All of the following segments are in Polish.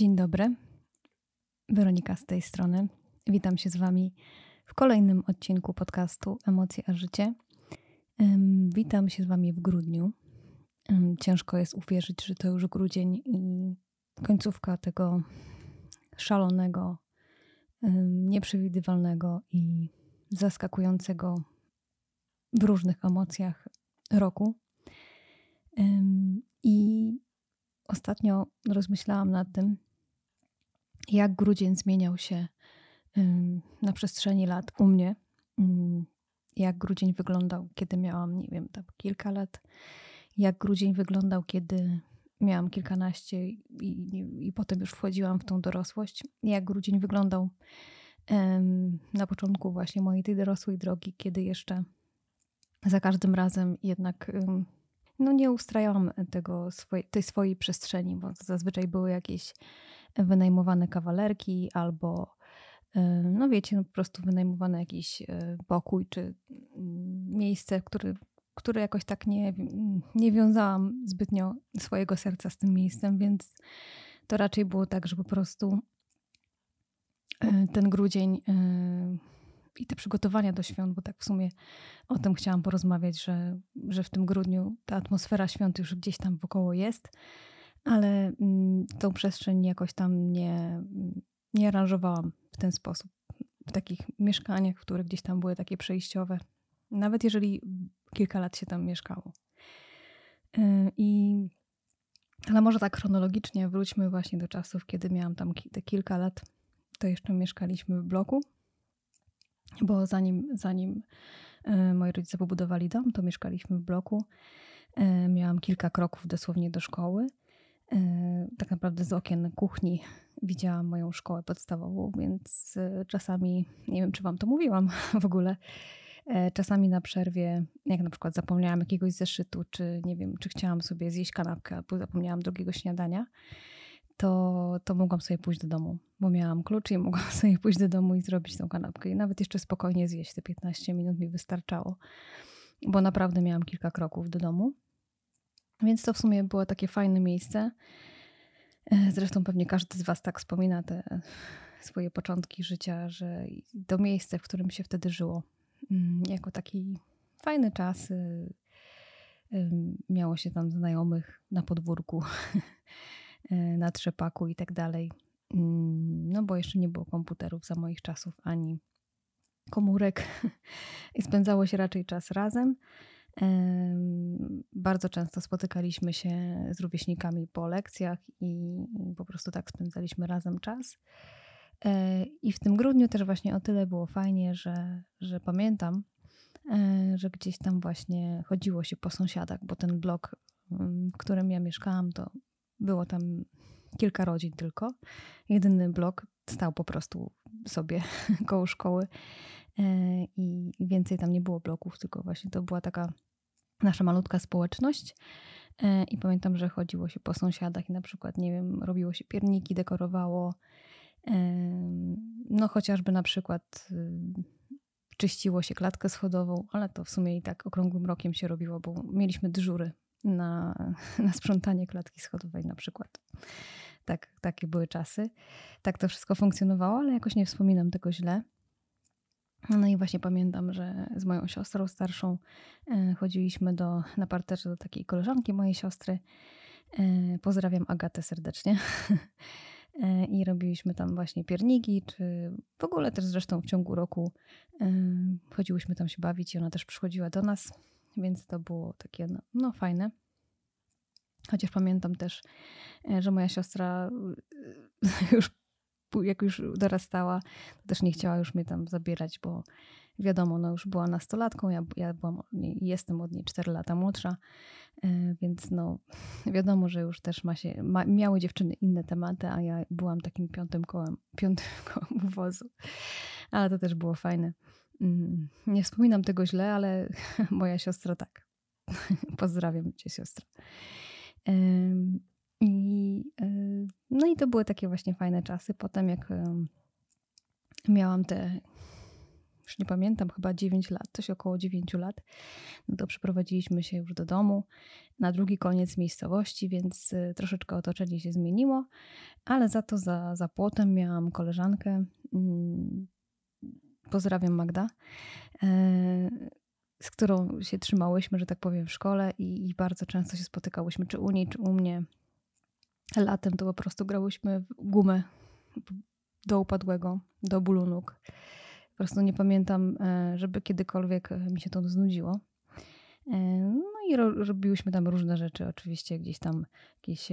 Dzień dobry. Weronika z tej strony. Witam się z Wami w kolejnym odcinku podcastu Emocje a Życie. Witam się z Wami w grudniu. Ciężko jest uwierzyć, że to już grudzień i końcówka tego szalonego, nieprzewidywalnego i zaskakującego w różnych emocjach roku. I ostatnio rozmyślałam nad tym, jak grudzień zmieniał się na przestrzeni lat u mnie. Jak grudzień wyglądał, kiedy miałam, nie wiem, tam kilka lat. Jak grudzień wyglądał, kiedy miałam kilkanaście i, i, i potem już wchodziłam w tą dorosłość. Jak grudzień wyglądał na początku właśnie mojej tej dorosłej drogi, kiedy jeszcze za każdym razem jednak no nie ustrajałam tego, tej swojej przestrzeni, bo zazwyczaj były jakieś wynajmowane kawalerki albo no wiecie, no po prostu wynajmowane jakiś e, pokój czy mm, miejsce, który, które jakoś tak nie, nie wiązałam zbytnio swojego serca z tym miejscem, więc to raczej było tak, że po prostu e, ten grudzień e, i te przygotowania do świąt, bo tak w sumie o tym chciałam porozmawiać, że, że w tym grudniu ta atmosfera świąt już gdzieś tam wokoło jest, ale mm, tą przestrzeń jakoś tam nie, nie aranżowałam w ten sposób. W takich mieszkaniach, które gdzieś tam były takie przejściowe, nawet jeżeli kilka lat się tam mieszkało. Y, I, ale może tak chronologicznie wróćmy właśnie do czasów, kiedy miałam tam te kilka lat, to jeszcze mieszkaliśmy w bloku bo zanim, zanim e, moi rodzice pobudowali dom, to mieszkaliśmy w bloku. E, miałam kilka kroków dosłownie do szkoły. E, tak naprawdę z okien kuchni widziałam moją szkołę podstawową, więc czasami, nie wiem czy wam to mówiłam w ogóle, czasami na przerwie, jak na przykład zapomniałam jakiegoś zeszytu, czy nie wiem, czy chciałam sobie zjeść kanapkę, albo zapomniałam drugiego śniadania, to, to mogłam sobie pójść do domu, bo miałam klucz i mogłam sobie pójść do domu i zrobić tą kanapkę. I nawet jeszcze spokojnie zjeść te 15 minut mi wystarczało, bo naprawdę miałam kilka kroków do domu. Więc to w sumie było takie fajne miejsce. E, zresztą pewnie każdy z Was tak wspomina te swoje początki życia, że to miejsce, w którym się wtedy żyło, mm, jako taki fajny czas. Miało się tam znajomych na podwórku. E, na trzepaku i tak dalej. Mm, no bo jeszcze nie było komputerów za moich czasów ani komórek i spędzało się raczej czas razem. Bardzo często spotykaliśmy się z rówieśnikami po lekcjach i po prostu tak spędzaliśmy razem czas. E, I w tym grudniu też właśnie o tyle było fajnie, że, że pamiętam, e, że gdzieś tam właśnie chodziło się po sąsiadach, bo ten blok, w którym ja mieszkałam, to było tam kilka rodzin tylko. Jedyny blok stał po prostu sobie koło szkoły i więcej tam nie było bloków, tylko właśnie to była taka nasza malutka społeczność. E, I pamiętam, że chodziło się po sąsiadach i na przykład, nie wiem, robiło się pierniki, dekorowało. E, no chociażby na przykład czyściło się klatkę schodową, ale to w sumie i tak okrągłym rokiem się robiło, bo mieliśmy dyżury na, na sprzątanie klatki schodowej na przykład. Tak, takie były czasy. Tak to wszystko funkcjonowało, ale jakoś nie wspominam tego źle. No i właśnie pamiętam, że z moją siostrą starszą e, chodziliśmy do, na parterze do takiej koleżanki mojej siostry. E, pozdrawiam Agatę serdecznie. E, I robiliśmy tam właśnie pierniki, czy w ogóle też zresztą w ciągu roku chodziłyśmy tam się bawić i ona też przychodziła do nas więc to było takie no, no fajne. Chociaż pamiętam też, że moja siostra już jak już dorastała, to też nie chciała już mnie tam zabierać, bo wiadomo, no już była nastolatką, ja, ja byłam, jestem od niej 4 lata młodsza, e, więc no wiadomo, że już też ma się, ma, miały dziewczyny inne tematy, a ja byłam takim piątym kołem, piątym kołem wozu. Ale to też było fajne. Mm, nie wspominam tego źle, ale moja siostra tak. Pozdrawiam cię, siostra. I, e, no i to były takie właśnie fajne czasy. Potem jak miałam te już nie pamiętam, chyba 9 lat, coś około 9 lat, no to przeprowadziliśmy się już do domu na drugi koniec miejscowości, więc y, troszeczkę otoczenie się zmieniło, ale za to za, za płotem miałam koleżankę, mm, pozdrawiam Magda, z którą się trzymałyśmy, że tak powiem, w szkole i, i bardzo często się spotykałyśmy, czy u niej, czy u mnie. Latem to po prostu grałyśmy w gumę do upadłego, do bólu nóg. Po prostu nie pamiętam, e, żeby kiedykolwiek e, mi się to znudziło. E, no i ro, robiłyśmy tam różne rzeczy, oczywiście gdzieś tam jakieś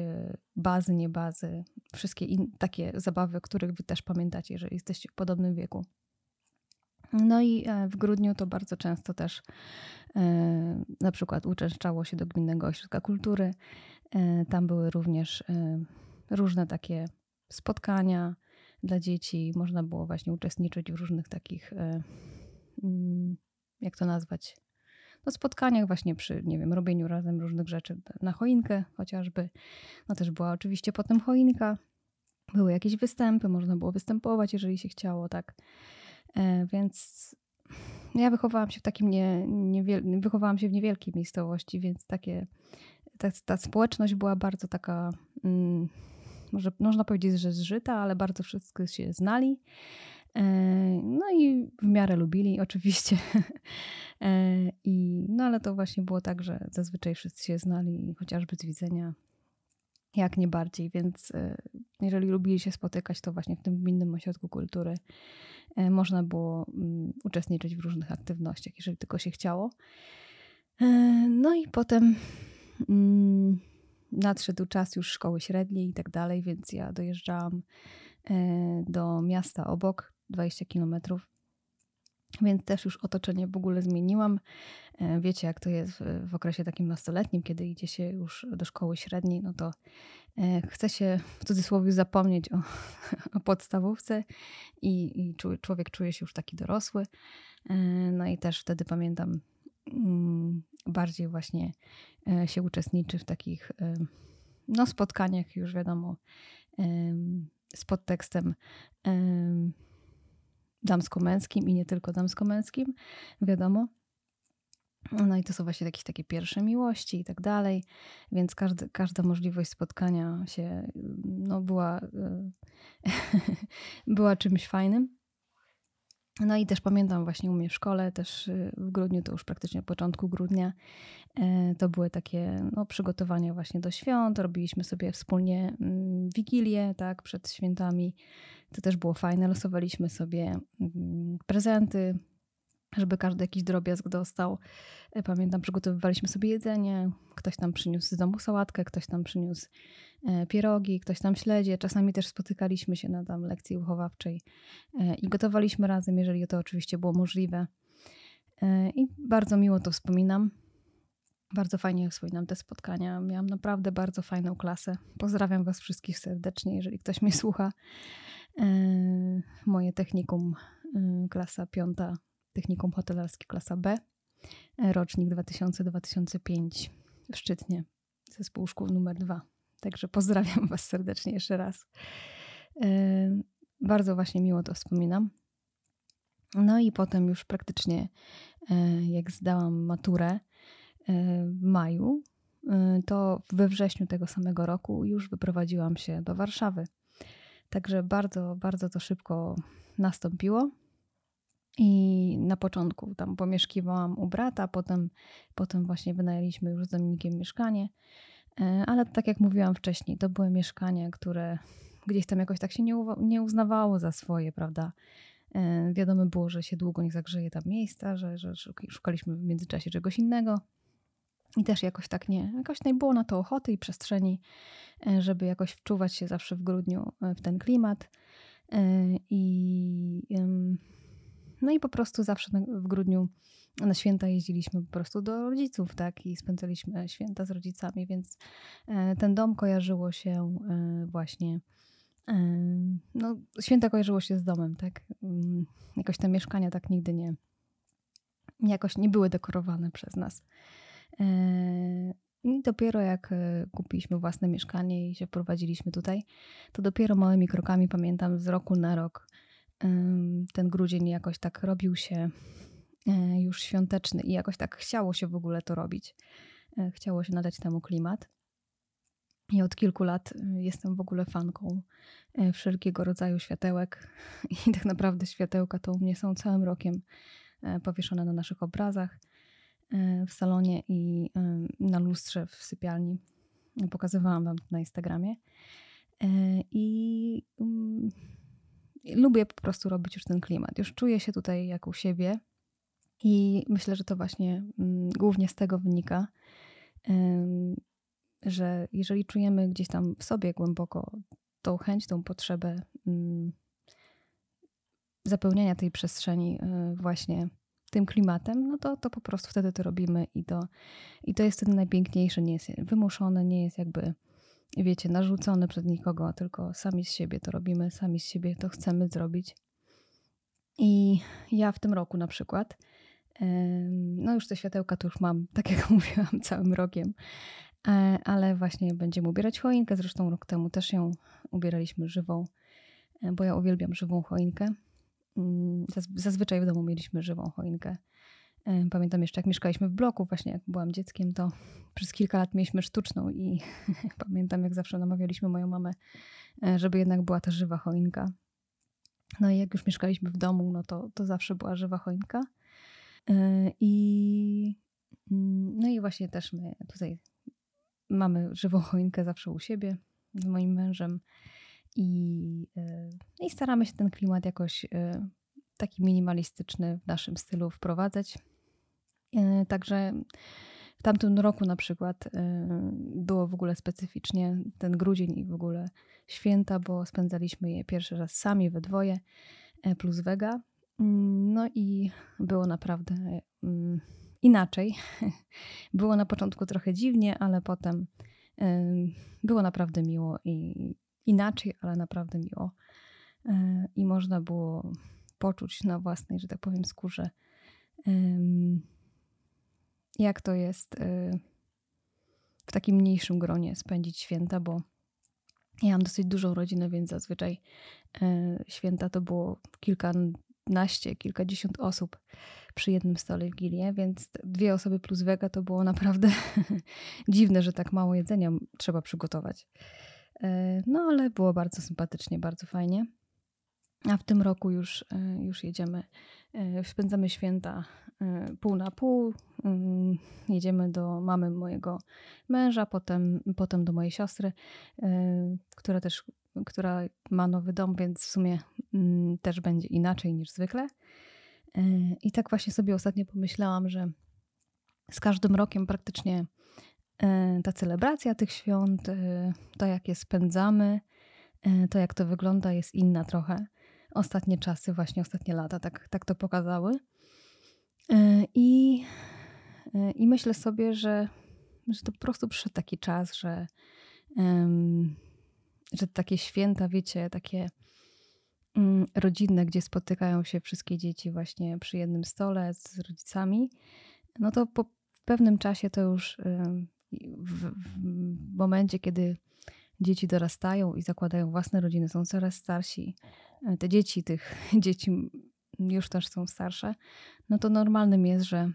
bazy, nie bazy, wszystkie takie zabawy, których wy też pamiętacie, jeżeli jesteście w podobnym wieku. No i w grudniu to bardzo często też na przykład uczęszczało się do Gminnego Ośrodka Kultury. Tam były również różne takie spotkania, dla dzieci. Można było właśnie uczestniczyć w różnych takich, e, mm, jak to nazwać, no spotkaniach właśnie przy, nie wiem, robieniu razem różnych rzeczy na choinkę chociażby. No też była oczywiście potem choinka. Były jakieś występy, można było występować, jeżeli się chciało, tak. E, więc ja wychowałam się w takim nie, niewiel- wychowałam się w niewielkiej miejscowości, więc takie ta, ta społeczność była bardzo taka mm, może można powiedzieć, że zżyta, ale bardzo wszyscy się znali. E, no i w miarę lubili oczywiście. E, I, no ale to właśnie było tak, że zazwyczaj wszyscy się znali, chociażby z widzenia jak nie bardziej, więc e, jeżeli lubili się spotykać, to właśnie w tym gminnym ośrodku kultury można było mm, uczestniczyć w różnych aktywnościach, jeżeli tylko się chciało. No i potem nadszedł czas już szkoły średniej i tak dalej, więc ja dojeżdżałam e, do miasta obok, 20 kilometrów. Więc też już otoczenie w ogóle zmieniłam. E, wiecie, jak to jest w okresie takim nastoletnim, kiedy idzie się już do szkoły średniej, no to e, chce się w cudzysłowie zapomnieć o, o podstawówce i, i człowiek czuje się już taki dorosły. No i też wtedy pamiętam, mm, bardziej właśnie e, się uczestniczy w takich e, no, spotkaniach, już wiadomo, z podtekstem damsko-męskim i nie tylko damsko-męskim, wiadomo. No i to są właśnie jakieś takie pierwsze miłości i tak dalej, więc każdy, każda możliwość spotkania się no, była, e, była czymś fajnym. No i też pamiętam właśnie u mnie w szkole, też y, w grudniu, to już praktycznie początku grudnia, e, to były takie no, przygotowania właśnie do świąt. Robiliśmy sobie wspólnie mm, wigilię, tak, przed świętami. To też było fajne. Losowaliśmy sobie mm, prezenty, żeby każdy jakiś drobiazg dostał. E, pamiętam, przygotowywaliśmy sobie jedzenie. Ktoś tam przyniósł z domu sałatkę, ktoś tam przyniósł e, pierogi, ktoś tam śledzie. Czasami też spotykaliśmy się na tam lekcji uchowawczej e, i gotowaliśmy razem, jeżeli to oczywiście było możliwe. I bardzo miło to wspominam. Bardzo fajnie wspominam te spotkania. Miałam naprawdę bardzo fajną klasę. Pozdrawiam Was wszystkich serdecznie, jeżeli ktoś mnie słucha. Moje technikum, klasa piąta technikum hotelarskie klasa B, rocznik 2000-2005 w Szczytnie, zespół szkół numer 2. Także pozdrawiam Was serdecznie jeszcze raz. E, bardzo właśnie miło to wspominam. No i potem już praktycznie, e, jak zdałam maturę e, w maju, to we wrześniu tego samego roku już wyprowadziłam się do Warszawy. Także bardzo, bardzo to szybko nastąpiło. I na początku tam pomieszkiwałam u brata, potem, potem właśnie wynajęliśmy już z Dominikiem mieszkanie. E, ale tak jak mówiłam wcześniej, to były mieszkania, które gdzieś tam jakoś tak się nie, nie uznawało za swoje, prawda? E, wiadomo było, że się długo nie zagrzeje tam miejsca, że, że szukaliśmy w międzyczasie czegoś innego. I też jakoś tak nie, jakoś nie było na to ochoty i przestrzeni, e, żeby jakoś wczuwać się zawsze w grudniu w ten klimat. I no i po prostu zawsze w grudniu na święta jeździliśmy po prostu do rodziców, tak, i spędzaliśmy święta z rodzicami, więc e, ten dom kojarzyło się e, właśnie. E, no, święta kojarzyło się z domem, tak. Mm, jakoś te mieszkania tak nigdy nie, jakoś nie były dekorowane przez nas. I dopiero jak kupiliśmy własne mieszkanie i się wprowadziliśmy tutaj, to dopiero małymi krokami, pamiętam, z roku na rok ten grudzień jakoś tak robił się e, już świąteczny i jakoś tak chciało się w ogóle to robić. E, chciało się nadać temu klimat. I od kilku lat e, jestem w ogóle fanką wszelkiego rodzaju światełek. I tak naprawdę światełka to u mnie są całym rokiem powieszone na naszych obrazach w salonie i na lustrze w sypialni. Pokazywałam Wam to na Instagramie. I lubię po prostu robić już ten klimat. Już czuję się tutaj jak u siebie i myślę, że to właśnie mm, głównie z tego wynika, że jeżeli czujemy gdzieś tam w sobie głęboko tą chęć, tą potrzebę mm, zapełniania tej przestrzeni y, właśnie tym klimatem, no to, to po prostu wtedy to robimy i to, i to jest wtedy najpiękniejsze, nie jest wymuszone, nie jest jakby wiecie, narzucone przez nikogo, tylko sami z siebie to robimy, sami z siebie to chcemy zrobić. I ja w tym roku na przykład, no już te światełka to już mam, tak jak mówiłam, całym rokiem, e, ale właśnie będziemy ubierać choinkę. Zresztą rok temu też ją ubieraliśmy żywą, e, bo ja uwielbiam żywą choinkę. Mm, zazwyczaj w domu mieliśmy żywą choinkę. Pamiętam jeszcze, jak mieszkaliśmy w bloku, właśnie jak byłam dzieckiem, to przez kilka lat mieliśmy sztuczną i pamiętam, jak zawsze namawialiśmy moją mamę, e, żeby jednak była ta żywa choinka. No i jak już mieszkaliśmy w domu, no to, to zawsze była żywa choinka. E, I, mm, no i właśnie też my tutaj mamy żywą choinkę zawsze u siebie z moim mężem i, e, i staramy się ten klimat jakoś taki minimalistyczny w naszym stylu wprowadzać. E, także w tamtym roku na przykład e, było w ogóle specyficznie ten grudzień i w ogóle święta, bo spędzaliśmy je pierwszy raz sami we dwoje e, plus Vega. Mm, no i było naprawdę mm, inaczej. Było na początku trochę dziwnie, ale potem było naprawdę miło i inaczej, ale naprawdę miło. I można było poczuć na własnej, że tak powiem, skórze jak to jest y, w takim mniejszym gronie spędzić święta, bo ja mam dosyć dużą rodzinę, więc zazwyczaj y, święta to było kilkanaście, kilkadziesiąt osób przy jednym stole w Gilie, więc dwie osoby plus wega to było naprawdę dziwne, że tak mało jedzenia trzeba przygotować. Y, no ale było bardzo sympatycznie, bardzo fajnie. A w tym roku już, już jedziemy, spędzamy święta Y, pół na pół. Mm, jedziemy do mamy mojego męża, potem, potem do mojej siostry, y, która też która ma nowy dom, więc w sumie mm, też będzie inaczej niż zwykle. I tak właśnie sobie ostatnio pomyślałam, że z każdym rokiem praktycznie ta celebracja tych świąt, to jak je spędzamy, to jak to wygląda, jest inna trochę. Ostatnie czasy, właśnie ostatnie lata tak, tak to pokazały. E, I, e, I myślę sobie, że, że to po prostu przyszedł taki czas, że, że takie święta, wiecie, takie um, rodzinne, gdzie spotykają się wszystkie dzieci właśnie przy jednym stole z rodzicami, no to po pewnym czasie to już w, w momencie, kiedy dzieci dorastają i zakładają własne rodziny, są coraz starsi, e, te dzieci tych dzieci już też są starsze, no to normalnym jest, że,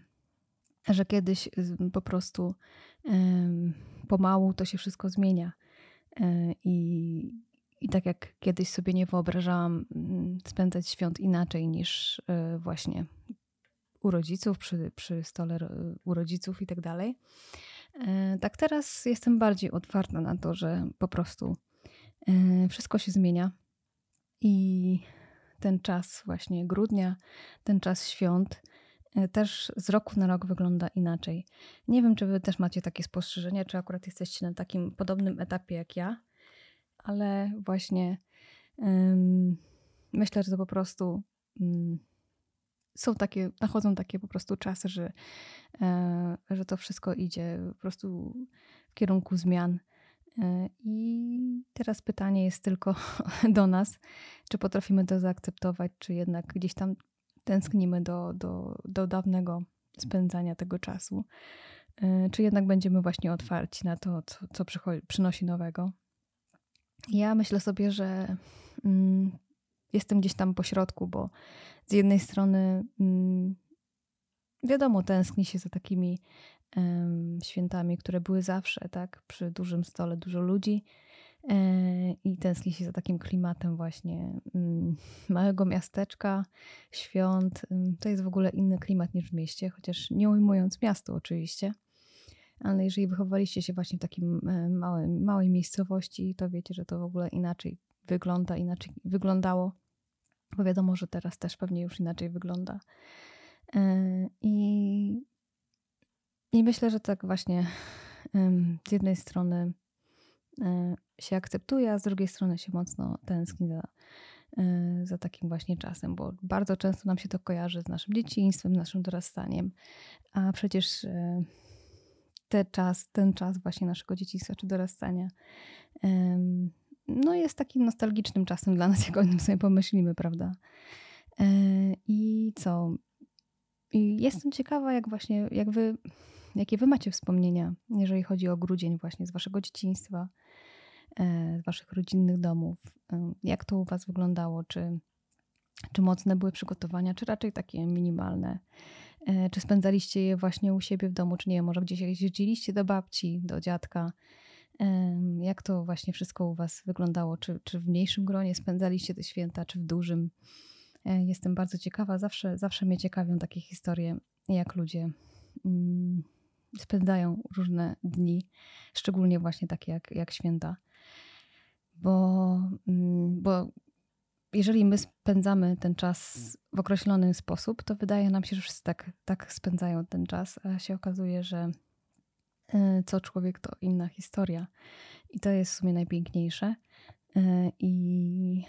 że kiedyś po prostu pomału to się wszystko zmienia. E, I, I tak jak kiedyś sobie nie wyobrażałam mm, spędzać świąt inaczej niż e, właśnie u rodziców, przy, przy stole u rodziców i tak dalej, tak teraz jestem bardziej otwarta na to, że po prostu wszystko się zmienia i ten czas właśnie grudnia, ten czas świąt e, też z roku na rok wygląda inaczej. Nie wiem, czy wy też macie takie spostrzeżenia, czy akurat jesteście na takim podobnym etapie jak ja, ale właśnie um, myślę, że to po prostu um, są takie, nachodzą takie po prostu czasy, że, e, że to wszystko idzie po prostu w kierunku zmian. E, I teraz pytanie jest tylko do nas, czy potrafimy to zaakceptować, czy jednak gdzieś tam tęsknimy do, do, do dawnego spędzania tego czasu, e, czy jednak będziemy właśnie otwarci na to, co, co przynosi nowego. Ja myślę sobie, że mm, jestem gdzieś tam po środku, bo z jednej strony mm, wiadomo, tęskni się za takimi świętami, które były zawsze, tak? Przy dużym stole dużo ludzi e, i tęskni się za takim klimatem właśnie mm, małego miasteczka, świąt. To jest w ogóle inny klimat niż w mieście, chociaż nie ujmując miastu oczywiście. Ale jeżeli wychowaliście się właśnie w takim e, małej miejscowości, to wiecie, że to w ogóle inaczej wygląda, inaczej wyglądało. Bo wiadomo, że teraz też pewnie już inaczej wygląda. E, I i myślę, że tak właśnie z jednej strony e, się akceptuje, a z drugiej strony się mocno tęskni za, e, za takim właśnie czasem, bo bardzo często nam się to kojarzy z naszym dzieciństwem, naszym dorastaniem, a przecież e, ten czas, ten czas właśnie naszego dzieciństwa czy dorastania no jest takim nostalgicznym czasem dla nas, jak o nim sobie pomyślimy, prawda? I co? I jestem ciekawa, jak właśnie, jak wy Jakie wy macie wspomnienia, jeżeli chodzi o grudzień właśnie z waszego dzieciństwa, e, z waszych rodzinnych domów? E, jak to u was wyglądało? Czy, czy mocne były przygotowania, czy raczej takie minimalne? E, czy spędzaliście je właśnie u siebie w domu, czy nie? Może gdzieś jeździliście do babci, do dziadka? Jak to właśnie wszystko u Was wyglądało? Czy, czy w mniejszym gronie spędzaliście te święta, czy w dużym? Jestem bardzo ciekawa. Zawsze, zawsze mnie ciekawią takie historie, jak ludzie mm, spędzają różne dni, szczególnie właśnie takie jak, jak święta. Bo, mm, bo jeżeli my spędzamy ten czas w określony sposób, to wydaje nam się, że wszyscy tak, tak spędzają ten czas, a się okazuje, że co człowiek to inna historia. I to jest w sumie najpiękniejsze. Y, I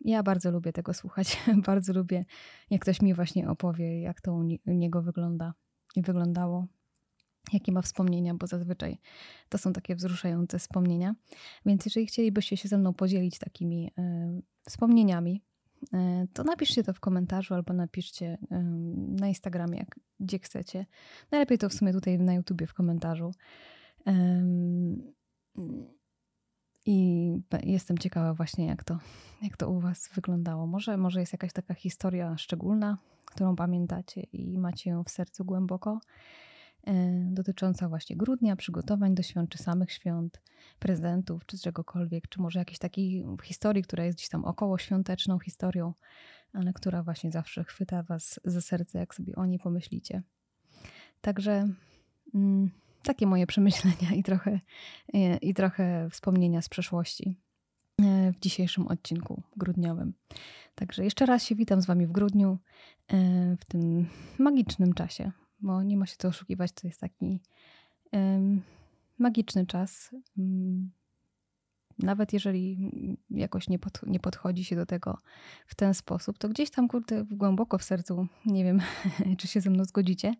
ja bardzo lubię tego słuchać. bardzo lubię, jak ktoś mi właśnie opowie, jak to u niego wygląda i wyglądało jakie ma wspomnienia, bo zazwyczaj to są takie wzruszające wspomnienia. Więc jeżeli chcielibyście się ze mną podzielić takimi y, wspomnieniami, y, to napiszcie to w komentarzu albo napiszcie na Instagramie, jak, gdzie chcecie. Najlepiej to w sumie tutaj na YouTubie w komentarzu. I jestem ciekawa właśnie, jak to, jak to u Was wyglądało. Może, może jest jakaś taka historia szczególna, którą pamiętacie i macie ją w sercu głęboko. E, dotycząca właśnie grudnia, przygotowań do świąt, czy samych świąt, prezentów, czy czegokolwiek, czy może jakiejś takiej historii, która jest gdzieś tam około świąteczną historią, ale która właśnie zawsze chwyta Was za serce, jak sobie o niej pomyślicie. Także mm, takie moje przemyślenia i trochę, e, i trochę wspomnienia z przeszłości e, w dzisiejszym odcinku grudniowym. Także jeszcze raz się witam z Wami w grudniu, w tym magicznym czasie, bo nie ma się co oszukiwać, to jest taki um, magiczny czas. Um, nawet jeżeli jakoś nie, pod, nie podchodzi się do tego w ten sposób, to gdzieś tam kurde, głęboko w sercu, nie wiem, czy się ze mną zgodzicie,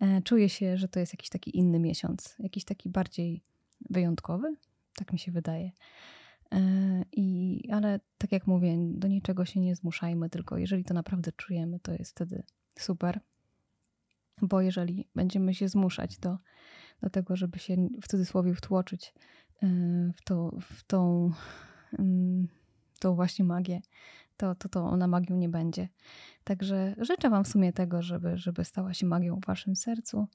e, czuję się, że to jest jakiś taki inny miesiąc, jakiś taki bardziej wyjątkowy, tak mi się wydaje. E, I, ale tak jak mówię, do niczego się nie zmuszajmy, tylko jeżeli to naprawdę czujemy, to jest wtedy super. Bo jeżeli będziemy się zmuszać do, do tego, żeby się w cudzysłowie wtłoczyć y, w, to, w tą, tą właśnie magię, to, to, to ona magią nie będzie. Także życzę Wam w sumie tego, żeby, żeby stała się magią w Waszym sercu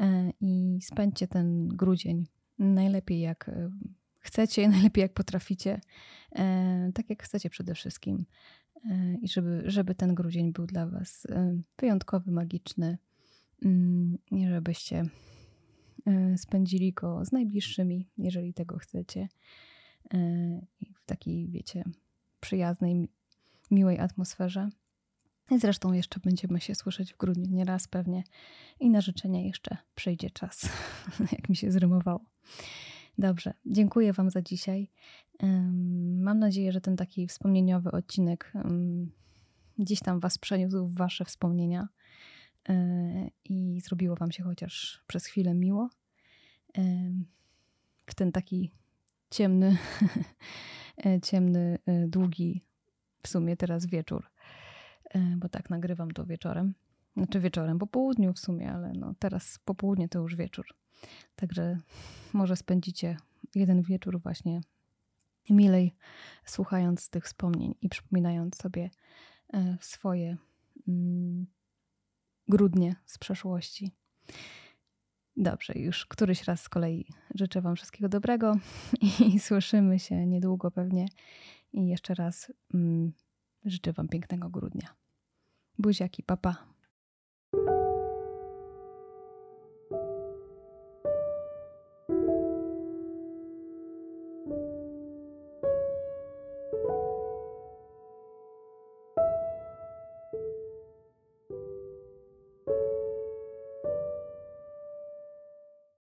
y, i spędźcie ten grudzień najlepiej jak y, chcecie, najlepiej jak potraficie, tak jak chcecie przede wszystkim. I żeby, żeby ten grudzień był dla Was wyjątkowy, magiczny Mm, żebyście e, spędzili go z najbliższymi, jeżeli tego chcecie. E, w takiej, wiecie, przyjaznej, miłej atmosferze. Zresztą jeszcze będziemy się słyszeć w grudniu nieraz pewnie i na życzenia jeszcze przyjdzie czas, jak mi się zrymowało. Dobrze, dziękuję Wam za dzisiaj. Mam nadzieję, że ten taki wspomnieniowy odcinek gdzieś tam Was przeniósł w Wasze wspomnienia i zrobiło Wam się chociaż przez chwilę miło. E, w ten taki ciemny, e, ciemny, długi w sumie teraz wieczór, bo tak nagrywam to wieczorem. Znaczy wieczorem, po południu w sumie, ale no teraz popołudnie to już wieczór. Także może spędzicie jeden wieczór właśnie milej słuchając tych wspomnień i przypominając sobie e, swoje mm, grudnie z przeszłości. Dobrze, już któryś raz z kolei życzę Wam wszystkiego dobrego i słyszymy się niedługo pewnie. I jeszcze raz mm, życzę Wam pięknego grudnia. Buziaki, papa.